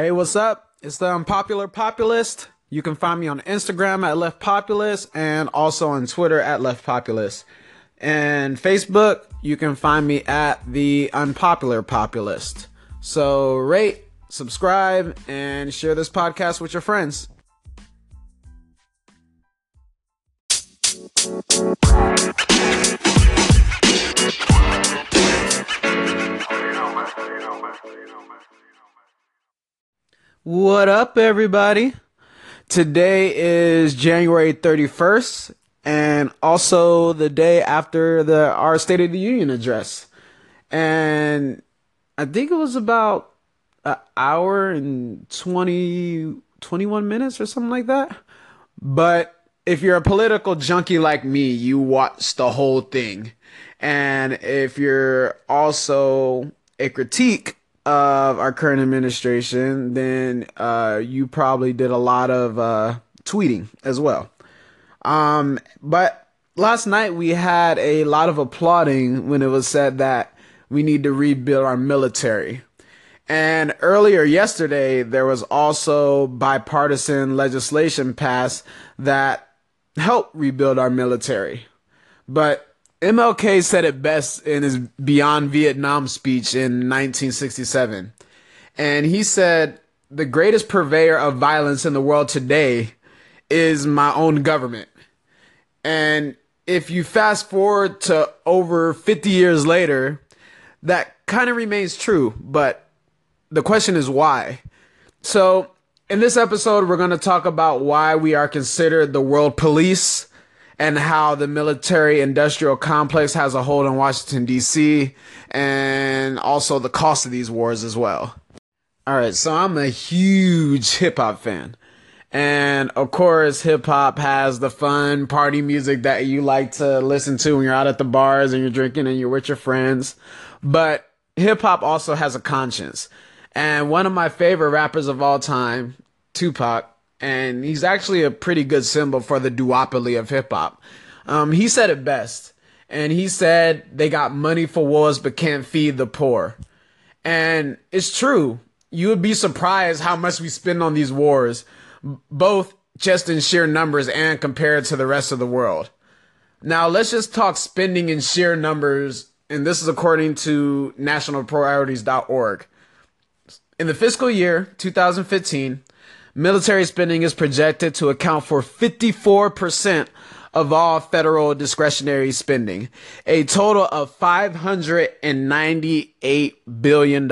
Hey, what's up? It's the Unpopular Populist. You can find me on Instagram at Left Populist and also on Twitter at Left Populist. And Facebook, you can find me at the Unpopular Populist. So rate, subscribe, and share this podcast with your friends. What up, everybody? Today is January 31st and also the day after the our State of the Union address. And I think it was about an hour and 20, 21 minutes or something like that. But if you're a political junkie like me, you watch the whole thing. And if you're also a critique of our current administration, then uh, you probably did a lot of uh, tweeting as well. Um, but last night we had a lot of applauding when it was said that we need to rebuild our military. And earlier yesterday, there was also bipartisan legislation passed that helped rebuild our military. But MLK said it best in his Beyond Vietnam speech in 1967. And he said, The greatest purveyor of violence in the world today is my own government. And if you fast forward to over 50 years later, that kind of remains true. But the question is why? So, in this episode, we're going to talk about why we are considered the world police and how the military industrial complex has a hold on Washington, D.C., and also the cost of these wars as well. All right, so I'm a huge hip hop fan. And of course, hip hop has the fun party music that you like to listen to when you're out at the bars and you're drinking and you're with your friends. But hip hop also has a conscience. And one of my favorite rappers of all time, Tupac, and he's actually a pretty good symbol for the duopoly of hip hop. Um, he said it best, and he said they got money for wars but can't feed the poor, and it's true. You would be surprised how much we spend on these wars, both just in sheer numbers and compared to the rest of the world. Now let's just talk spending in sheer numbers, and this is according to nationalpriorities.org. In the fiscal year 2015, military spending is projected to account for 54% of all federal discretionary spending, a total of $598 billion.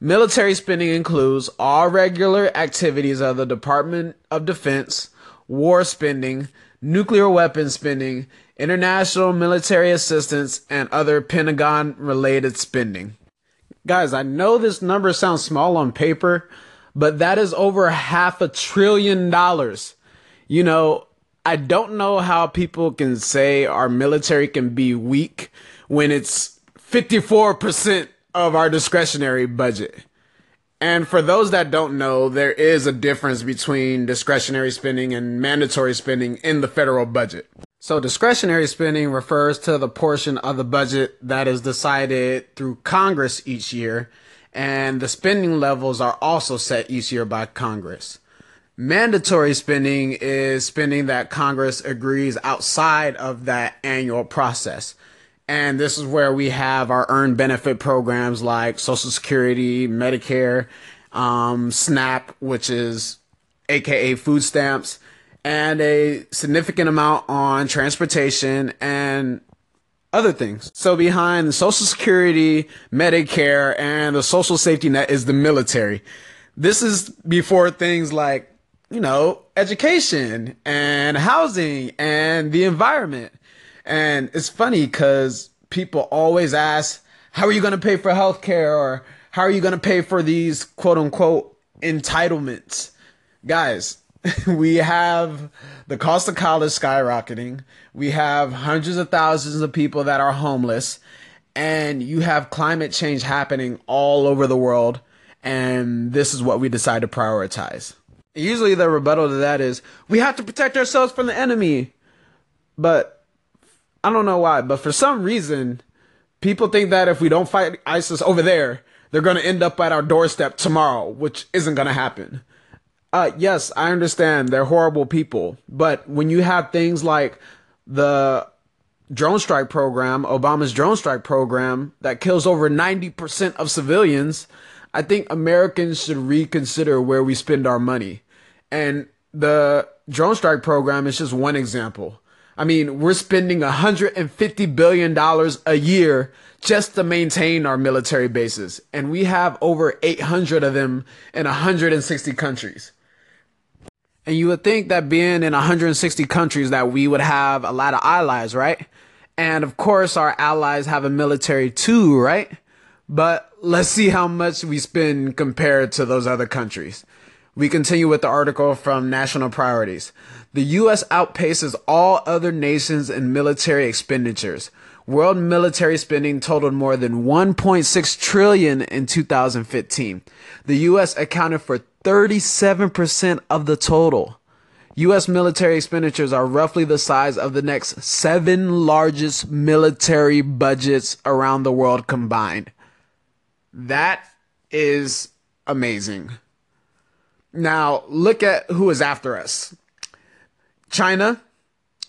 Military spending includes all regular activities of the Department of Defense, war spending, nuclear weapons spending, international military assistance, and other Pentagon related spending. Guys, I know this number sounds small on paper, but that is over half a trillion dollars. You know, I don't know how people can say our military can be weak when it's 54% of our discretionary budget. And for those that don't know, there is a difference between discretionary spending and mandatory spending in the federal budget. So discretionary spending refers to the portion of the budget that is decided through Congress each year and the spending levels are also set each year by Congress. Mandatory spending is spending that Congress agrees outside of that annual process. And this is where we have our earned benefit programs like Social Security, Medicare, um, SNAP, which is AKA food stamps, and a significant amount on transportation and other things. So behind Social Security, Medicare, and the social safety net is the military. This is before things like, you know, education and housing and the environment. And it's funny because people always ask, how are you going to pay for healthcare or how are you going to pay for these quote unquote entitlements? Guys, we have the cost of college skyrocketing. We have hundreds of thousands of people that are homeless. And you have climate change happening all over the world. And this is what we decide to prioritize. Usually the rebuttal to that is we have to protect ourselves from the enemy. But I don't know why, but for some reason, people think that if we don't fight ISIS over there, they're going to end up at our doorstep tomorrow, which isn't going to happen. Uh, yes, I understand they're horrible people, but when you have things like the drone strike program, Obama's drone strike program that kills over 90% of civilians, I think Americans should reconsider where we spend our money. And the drone strike program is just one example. I mean, we're spending $150 billion a year just to maintain our military bases. And we have over 800 of them in 160 countries. And you would think that being in 160 countries that we would have a lot of allies, right? And of course, our allies have a military too, right? But let's see how much we spend compared to those other countries. We continue with the article from National Priorities. The U.S. outpaces all other nations in military expenditures. World military spending totaled more than 1.6 trillion in 2015. The U.S. accounted for 37% of the total. U.S. military expenditures are roughly the size of the next seven largest military budgets around the world combined. That is amazing. Now, look at who is after us China,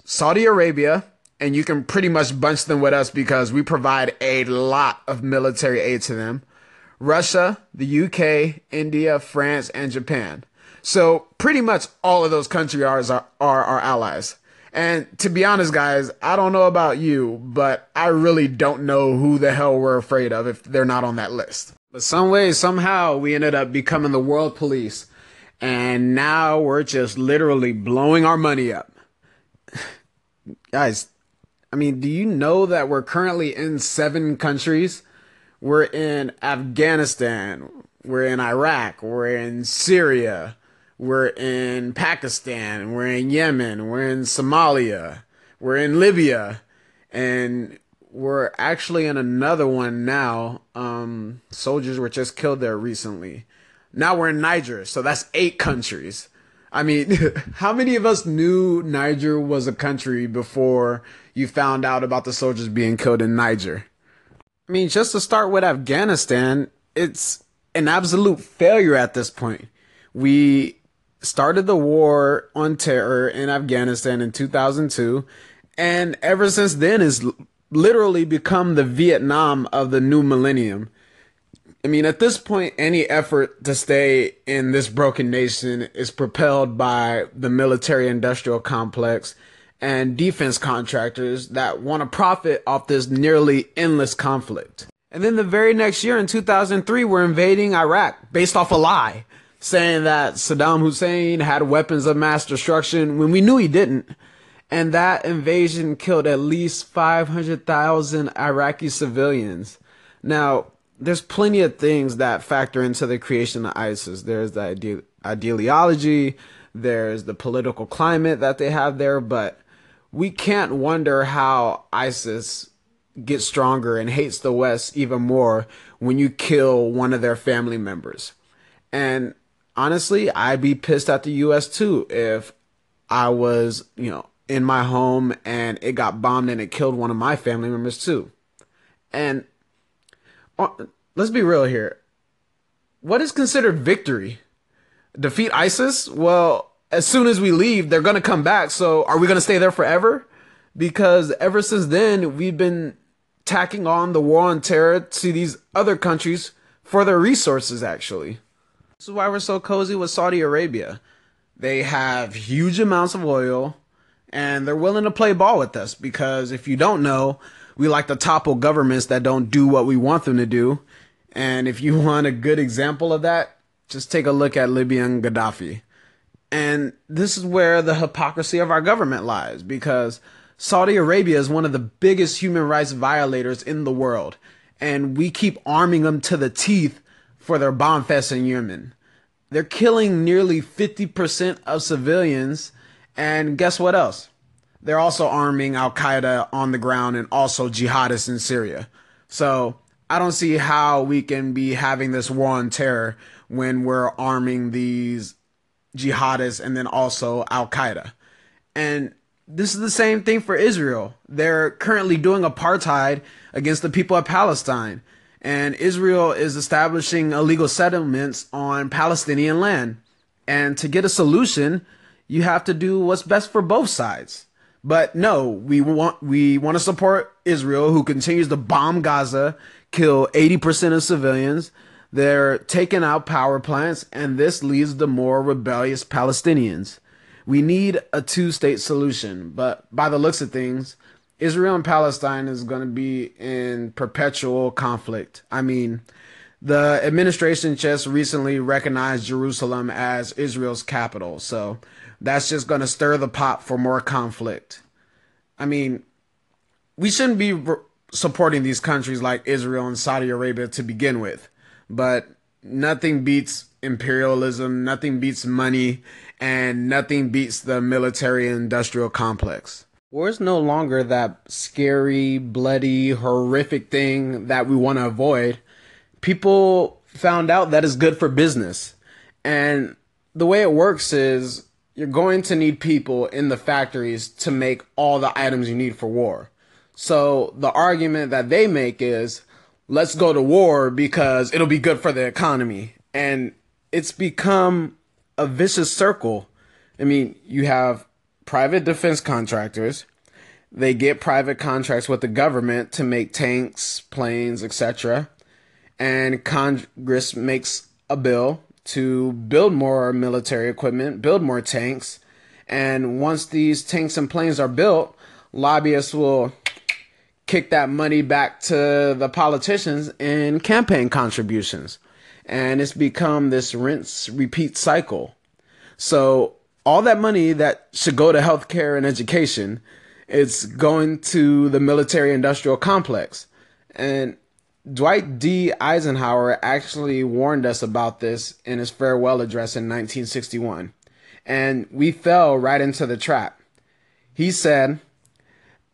Saudi Arabia, and you can pretty much bunch them with us because we provide a lot of military aid to them. Russia, the UK, India, France, and Japan. So pretty much all of those countries are, are our allies. And to be honest, guys, I don't know about you, but I really don't know who the hell we're afraid of if they're not on that list. But some way, somehow, we ended up becoming the world police. And now we're just literally blowing our money up. guys, I mean, do you know that we're currently in seven countries? We're in Afghanistan. We're in Iraq. We're in Syria. We're in Pakistan. We're in Yemen. We're in Somalia. We're in Libya. And we're actually in another one now. Um, soldiers were just killed there recently. Now we're in Niger. So that's eight countries. I mean, how many of us knew Niger was a country before you found out about the soldiers being killed in Niger? I mean, just to start with Afghanistan, it's an absolute failure at this point. We started the war on terror in Afghanistan in 2002, and ever since then has literally become the Vietnam of the new millennium. I mean, at this point, any effort to stay in this broken nation is propelled by the military industrial complex and defense contractors that want to profit off this nearly endless conflict. And then the very next year in 2003, we're invading Iraq based off a lie saying that Saddam Hussein had weapons of mass destruction when we knew he didn't. And that invasion killed at least 500,000 Iraqi civilians. Now, there's plenty of things that factor into the creation of ISIS. There's the ide- ideology, there's the political climate that they have there, but we can't wonder how ISIS gets stronger and hates the West even more when you kill one of their family members. And honestly, I'd be pissed at the US too if I was, you know, in my home and it got bombed and it killed one of my family members too. And uh, let's be real here. What is considered victory? Defeat ISIS? Well, as soon as we leave, they're to come back. So are we to stay there forever? Because ever since then, we've been tacking on the war on terror to these other countries for their resources, actually. This is why we're so cozy with Saudi Arabia. They have huge amounts of oil and they're willing to play ball with us because if you don't know, we like to topple governments that don't do what we want them to do. And if you want a good example of that, just take a look at Libyan Gaddafi. And this is where the hypocrisy of our government lies because Saudi Arabia is one of the biggest human rights violators in the world. And we keep arming them to the teeth for their bomb fest in Yemen. They're killing nearly 50% of civilians. And guess what else? They're also arming Al Qaeda on the ground and also jihadists in Syria. So I don't see how we can be having this war on terror when we're arming these jihadists and then also Al Qaeda. And this is the same thing for Israel. They're currently doing apartheid against the people of Palestine. And Israel is establishing illegal settlements on Palestinian land. And to get a solution, you have to do what's best for both sides. But no, we want we want to support Israel who continues to bomb Gaza, kill 80% of civilians. They're taking out power plants and this leads to more rebellious Palestinians. We need a two-state solution, but by the looks of things, Israel and Palestine is going to be in perpetual conflict. I mean, the administration just recently recognized Jerusalem as Israel's capital. So that's just going to stir the pot for more conflict. I mean, we shouldn't be supporting these countries like Israel and Saudi Arabia to begin with, but nothing beats imperialism, nothing beats money, and nothing beats the military industrial complex. War is no longer that scary, bloody, horrific thing that we want to avoid. People found out that is good for business. And the way it works is you're going to need people in the factories to make all the items you need for war. So the argument that they make is let's go to war because it'll be good for the economy. And it's become a vicious circle. I mean, you have private defense contractors. They get private contracts with the government to make tanks, planes, etc. And Congress makes a bill to build more military equipment, build more tanks. And once these tanks and planes are built, lobbyists will kick that money back to the politicians in campaign contributions. And it's become this rinse repeat cycle. So all that money that should go to healthcare and education, it's going to the military industrial complex. And Dwight D. Eisenhower actually warned us about this in his farewell address in 1961, and we fell right into the trap. He said,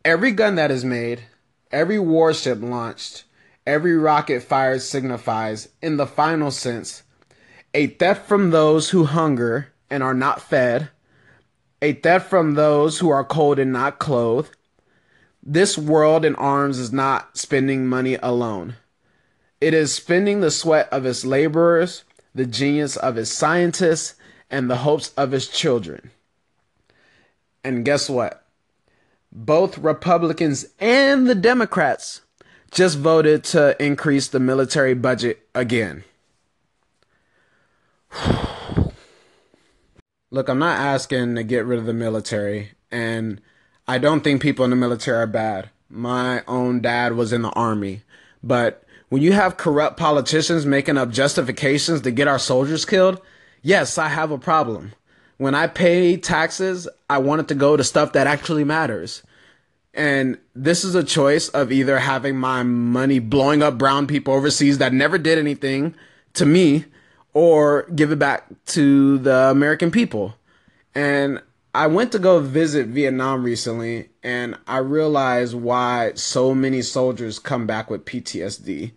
Every gun that is made, every warship launched, every rocket fired signifies, in the final sense, a theft from those who hunger and are not fed, a theft from those who are cold and not clothed, this world in arms is not spending money alone. It is spending the sweat of its laborers, the genius of its scientists, and the hopes of its children. And guess what? Both Republicans and the Democrats just voted to increase the military budget again. Look, I'm not asking to get rid of the military, and I don't think people in the military are bad. My own dad was in the army. But when you have corrupt politicians making up justifications to get our soldiers killed, yes, I have a problem. When I pay taxes, I want it to go to stuff that actually matters. And this is a choice of either having my money blowing up brown people overseas that never did anything to me or give it back to the American people. And I went to go visit Vietnam recently and I realized why so many soldiers come back with PTSD.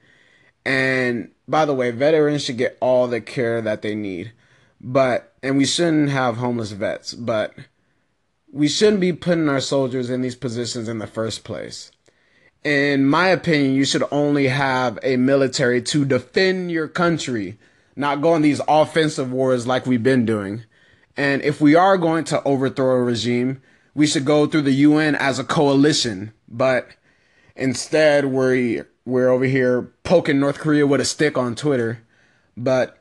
And by the way, veterans should get all the care that they need. But, and we shouldn't have homeless vets, but we shouldn't be putting our soldiers in these positions in the first place. In my opinion, you should only have a military to defend your country, not go on these offensive wars like we've been doing. And if we are going to overthrow a regime, we should go through the UN as a coalition. But instead, we're we're over here poking North Korea with a stick on Twitter. But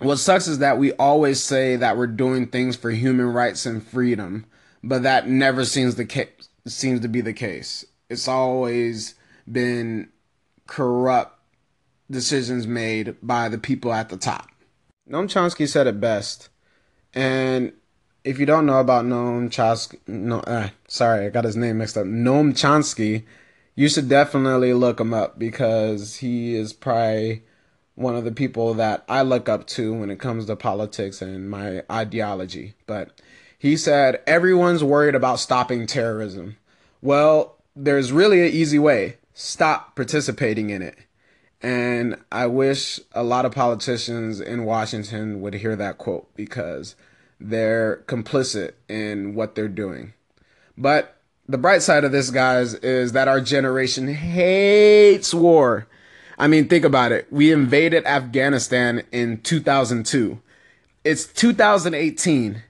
what sucks is that we always say that we're doing things for human rights and freedom, but that never seems the case. Seems to be the case. It's always been corrupt decisions made by the people at the top. Noam Chomsky said it best. And if you don't know about Noam Chomsky, no, uh, sorry, I got his name mixed up. Noam Chomsky, you should definitely look him up because he is probably one of the people that I look up to when it comes to politics and my ideology. But he said, everyone's worried about stopping terrorism. Well, there's really an easy way stop participating in it. And I wish a lot of politicians in Washington would hear that quote because they're complicit in what they're doing. But the bright side of this, guys, is that our generation hates war. I mean, think about it. We invaded Afghanistan in 2002. It's 2018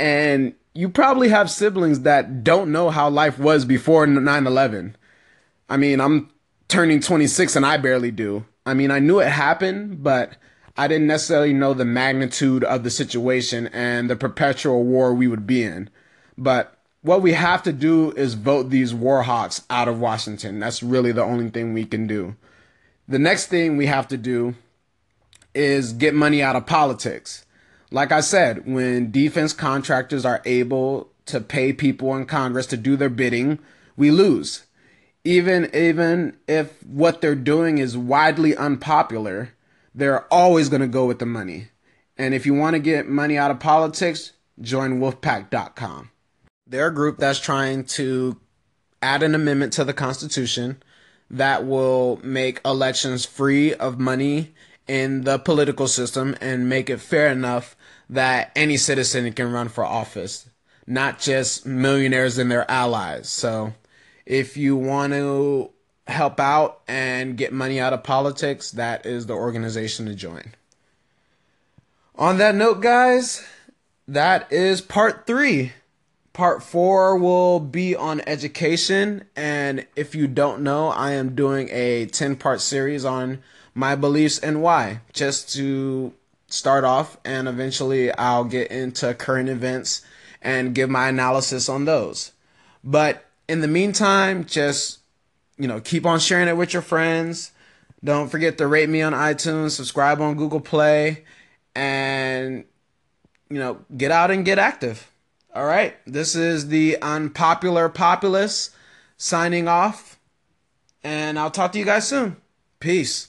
and you probably have siblings that don't know how life was before 9/11. I mean, I'm turning 26 and I barely do. I mean, I knew it happened, but I didn't necessarily know the magnitude of the situation and the perpetual war we would be in. But what we have to do is vote these war hawks out of Washington. That's really the only thing we can do. The next thing we have to do is get money out of politics. Like I said, when defense contractors are able to pay people in Congress to do their bidding, we lose. Even even if what they're doing is widely unpopular, they're always going to go with the money. And if you want to get money out of politics, join wolfpack.com. They're a group that's trying to add an amendment to the Constitution that will make elections free of money in the political system and make it fair enough that any citizen can run for office, not just millionaires and their allies. So if you want to help out and get money out of politics, that is the organization to join. On that note, guys, that is part three. Part four will be on education. And if you don't know, I am doing a 10 part series on my beliefs and why, just to start off. And eventually I'll get into current events and give my analysis on those. But in the meantime, just you know, keep on sharing it with your friends. Don't forget to rate me on iTunes, subscribe on Google Play, and you know, get out and get active. All right. This is the unpopular populist signing off, and I'll talk to you guys soon. Peace.